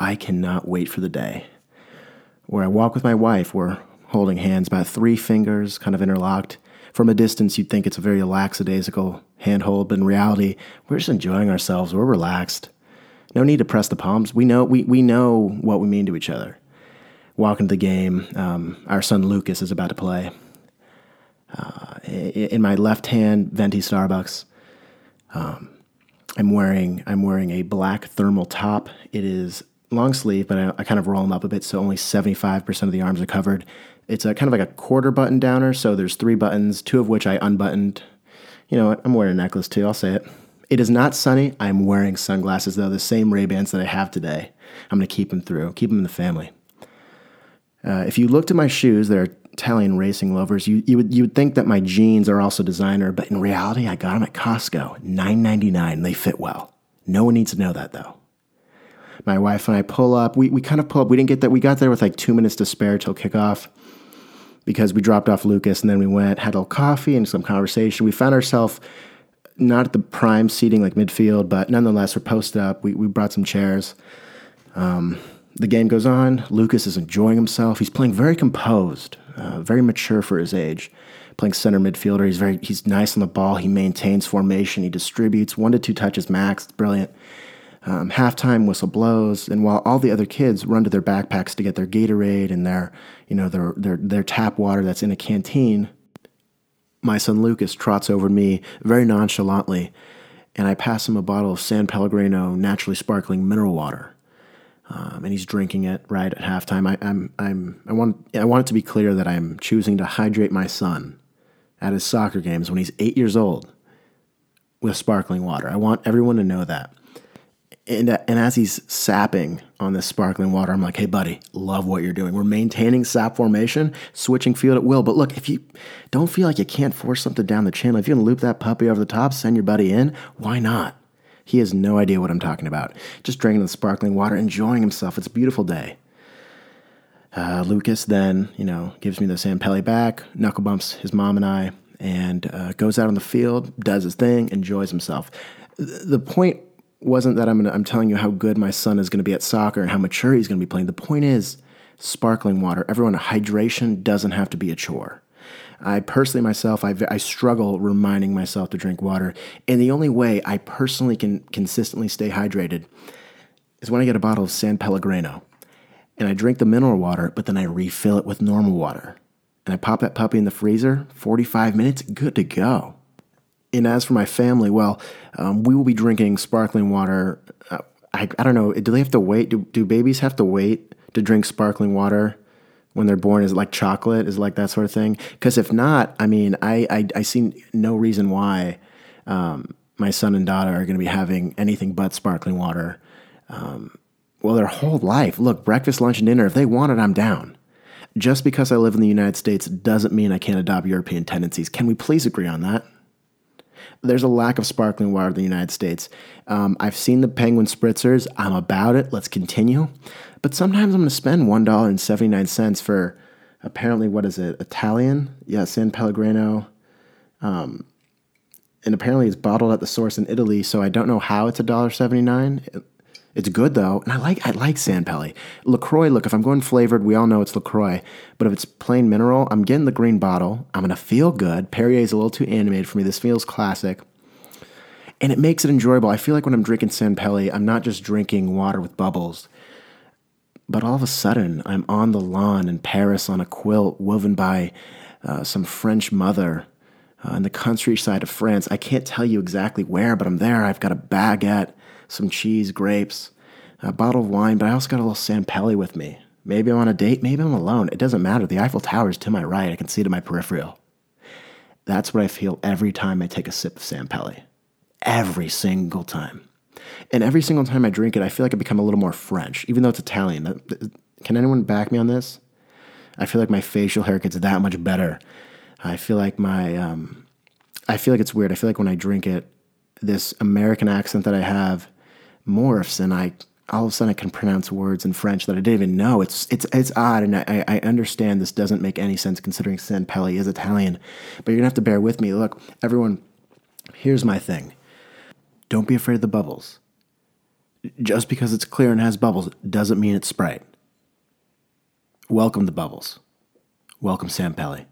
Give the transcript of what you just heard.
I cannot wait for the day where I walk with my wife. We're holding hands, about three fingers kind of interlocked. From a distance, you'd think it's a very lackadaisical handhold, but in reality, we're just enjoying ourselves. We're relaxed. No need to press the palms. We know we, we know what we mean to each other. Walking to the game, um, our son Lucas is about to play. Uh, in my left hand, venti Starbucks. Um, I'm wearing I'm wearing a black thermal top. It is long sleeve, but I, I, kind of roll them up a bit, so only 75% of the arms are covered. It's a kind of like a quarter button downer, so there's three buttons, two of which I unbuttoned. You know what? I'm wearing a necklace too. I'll say it. It is not sunny. I'm wearing sunglasses though, the same Ray Bans that I have today. I'm going to keep them through, keep them in the family. Uh, if you looked at my shoes, they're Italian racing lovers. You, you would you would think that my jeans are also designer, but in reality, I got them at Costco, $9.99. They fit well. No one needs to know that though. My wife and I pull up. We we kind of pull up. We didn't get that. We got there with like two minutes to spare till kickoff because we dropped off Lucas and then we went had a little coffee and some conversation. We found ourselves not at the prime seating like midfield, but nonetheless we're posted up. We we brought some chairs. Um, the game goes on. Lucas is enjoying himself. He's playing very composed, uh, very mature for his age. Playing center midfielder, he's very he's nice on the ball. He maintains formation. He distributes one to two touches max. It's brilliant. Um, halftime whistle blows, and while all the other kids run to their backpacks to get their Gatorade and their you know their their their tap water that's in a canteen, my son Lucas trots over me very nonchalantly, and I pass him a bottle of San Pellegrino naturally sparkling mineral water um, and he's drinking it right at halftime. I, I'm, I'm, I want, I want it to be clear that I'm choosing to hydrate my son at his soccer games when he's eight years old with sparkling water. I want everyone to know that. And, and as he's sapping on this sparkling water, I'm like, hey, buddy, love what you're doing. We're maintaining sap formation, switching field at will. But look, if you don't feel like you can't force something down the channel, if going to loop that puppy over the top, send your buddy in, why not? He has no idea what I'm talking about. Just drinking the sparkling water, enjoying himself. It's a beautiful day. Uh, Lucas then, you know, gives me the San back, knuckle bumps his mom and I, and uh, goes out on the field, does his thing, enjoys himself. The point wasn't that I'm, gonna, I'm telling you how good my son is going to be at soccer and how mature he's going to be playing. The point is sparkling water. Everyone, hydration doesn't have to be a chore. I personally myself, I, I struggle reminding myself to drink water. And the only way I personally can consistently stay hydrated is when I get a bottle of San Pellegrino and I drink the mineral water, but then I refill it with normal water. And I pop that puppy in the freezer, 45 minutes, good to go. And as for my family, well, um, we will be drinking sparkling water. Uh, I, I don't know, do they have to wait? Do, do babies have to wait to drink sparkling water when they're born? Is it like chocolate? Is like that sort of thing? Because if not, I mean, I, I, I see no reason why um, my son and daughter are going to be having anything but sparkling water. Um, well, their whole life. Look, breakfast, lunch, and dinner, if they want it, I'm down. Just because I live in the United States doesn't mean I can't adopt European tendencies. Can we please agree on that? There's a lack of sparkling water in the United States. Um, I've seen the penguin spritzers. I'm about it. Let's continue. But sometimes I'm going to spend $1.79 for apparently, what is it? Italian? Yeah, San Pellegrino. Um, and apparently it's bottled at the source in Italy, so I don't know how it's $1.79. It's good though, and I like I like San Pelli. LaCroix, look, if I'm going flavored, we all know it's LaCroix. But if it's plain mineral, I'm getting the green bottle. I'm gonna feel good. Perrier's a little too animated for me. This feels classic. And it makes it enjoyable. I feel like when I'm drinking San Pelli, I'm not just drinking water with bubbles. But all of a sudden, I'm on the lawn in Paris on a quilt woven by uh, some French mother uh, in the countryside of France. I can't tell you exactly where, but I'm there. I've got a baguette, some cheese, grapes, a bottle of wine, but I also got a little San Pelli with me. Maybe I'm on a date, maybe I'm alone. It doesn't matter. The Eiffel Tower is to my right. I can see to my peripheral. That's what I feel every time I take a sip of San Pelli. Every single time. And every single time I drink it, I feel like I become a little more French, even though it's Italian. Can anyone back me on this? I feel like my facial hair gets that much better. I feel like my, um, I feel like it's weird. I feel like when I drink it, this American accent that I have morphs, and I all of a sudden I can pronounce words in French that I didn't even know. It's it's it's odd, and I, I understand this doesn't make any sense considering San Pelli is Italian, but you're gonna have to bear with me. Look, everyone, here's my thing. Don't be afraid of the bubbles. Just because it's clear and has bubbles doesn't mean it's Sprite. Welcome the Bubbles. Welcome, San Pelli.